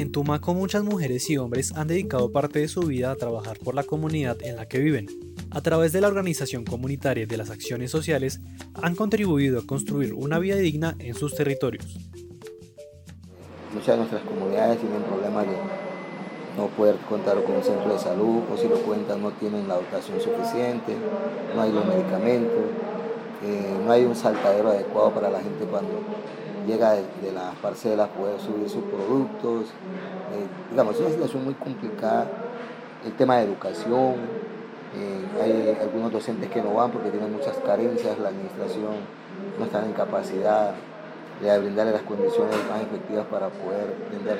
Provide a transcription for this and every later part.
En Tumaco muchas mujeres y hombres han dedicado parte de su vida a trabajar por la comunidad en la que viven. A través de la organización comunitaria y de las acciones sociales, han contribuido a construir una vida digna en sus territorios. Muchas de nuestras comunidades tienen problemas de no poder contar con un centro de salud, o si lo cuentan no tienen la dotación suficiente, no hay los medicamentos, eh, no hay un saltadero adecuado para la gente cuando llega de, las parcelas poder subir sus productos. Eh, digamos, es una situación muy complicada. El tema de educación, eh, hay algunos docentes que no van porque tienen muchas carencias, la administración no está en capacidad de brindarle las condiciones más efectivas para poder brindar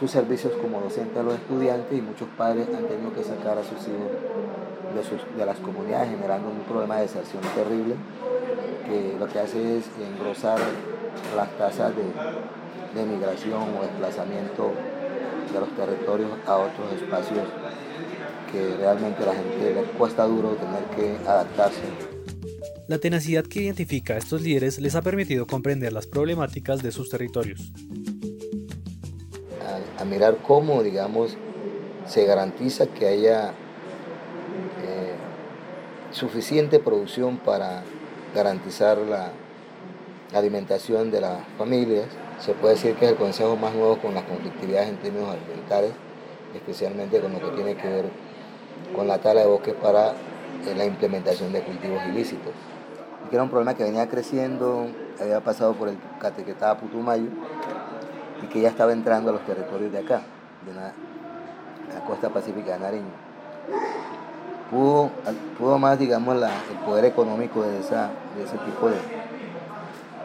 sus servicios como docente a los estudiantes y muchos padres han tenido que sacar a sus hijos de, de las comunidades generando un problema de deserción terrible que lo que hace es engrosar las tasas de, de migración o desplazamiento de los territorios a otros espacios que realmente a la gente le cuesta duro tener que adaptarse. La tenacidad que identifica a estos líderes les ha permitido comprender las problemáticas de sus territorios. A, mirar cómo, digamos, se garantiza que haya eh, suficiente producción para garantizar la alimentación de las familias. Se puede decir que es el consejo más nuevo con las conflictividades en términos alimentarios, especialmente con lo que tiene que ver con la tala de bosques para eh, la implementación de cultivos ilícitos. Y que era un problema que venía creciendo, había pasado por el Catequetá Putumayo y que ya estaba entrando a los territorios de acá, de la, costa pacífica de Nariño. Pudo, pudo más, digamos, el poder económico de, esa, de ese tipo de,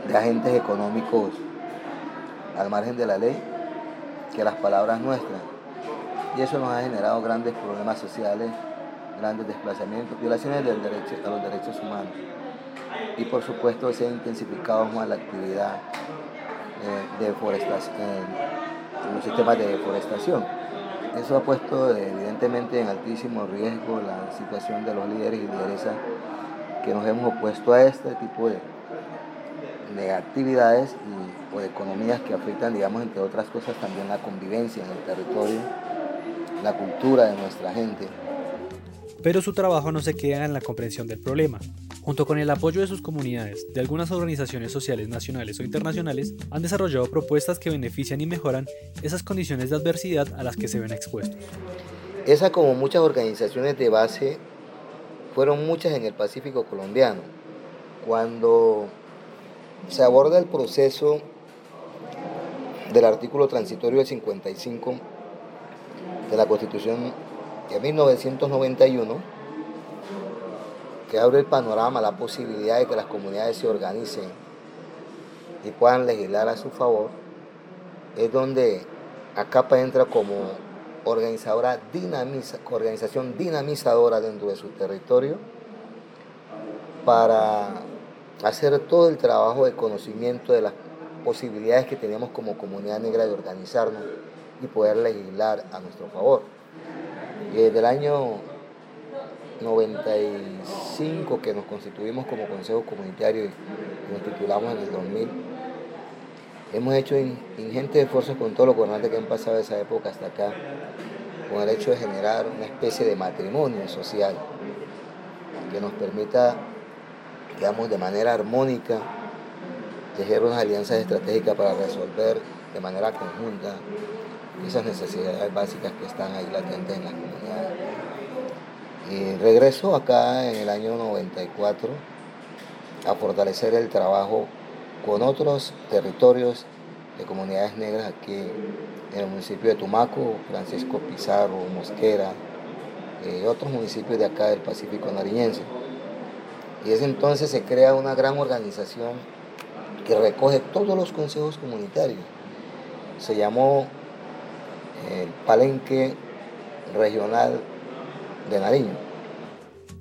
de agentes económicos al margen de la ley que las palabras nuestras. Y eso nos ha generado grandes problemas sociales, grandes desplazamientos, violaciones del derecho, a los derechos humanos. Y por supuesto se ha intensificado más la actividad eh, de deforestación, en los sistemas de deforestación. Eso ha puesto evidentemente en altísimo riesgo la situación de los líderes y lideresas que nos hemos opuesto a este tipo de, de actividades o de economías que afectan, digamos, entre otras cosas, también la convivencia en el territorio, la cultura de nuestra gente. Pero su trabajo no se queda en la comprensión del problema. Junto con el apoyo de sus comunidades, de algunas organizaciones sociales nacionales o internacionales, han desarrollado propuestas que benefician y mejoran esas condiciones de adversidad a las que se ven expuestos. Esa como muchas organizaciones de base fueron muchas en el Pacífico colombiano. Cuando se aborda el proceso del artículo transitorio del 55 de la Constitución de 1991, que abre el panorama, la posibilidad de que las comunidades se organicen y puedan legislar a su favor, es donde ACAPA entra como organizadora organización dinamizadora dentro de su territorio para hacer todo el trabajo de conocimiento de las posibilidades que tenemos como comunidad negra de organizarnos y poder legislar a nuestro favor. Y desde el año 95 que nos constituimos como Consejo Comunitario y nos titulamos en el 2000, hemos hecho ingentes esfuerzos con todos los gobernantes que han pasado de esa época hasta acá, con el hecho de generar una especie de matrimonio social que nos permita digamos, de manera armónica, tejer unas alianzas estratégicas para resolver de manera conjunta esas necesidades básicas que están ahí latentes en las comunidades. Y regreso acá en el año 94 a fortalecer el trabajo con otros territorios de comunidades negras aquí en el municipio de Tumaco, Francisco Pizarro, Mosquera, y eh, otros municipios de acá del Pacífico Nariñense. Y es entonces se crea una gran organización que recoge todos los consejos comunitarios. Se llamó el Palenque Regional de Nariño.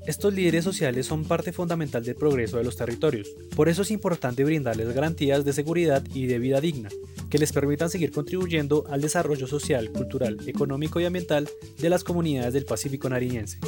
Estos líderes sociales son parte fundamental del progreso de los territorios. Por eso es importante brindarles garantías de seguridad y de vida digna, que les permitan seguir contribuyendo al desarrollo social, cultural, económico y ambiental de las comunidades del Pacífico nariñense.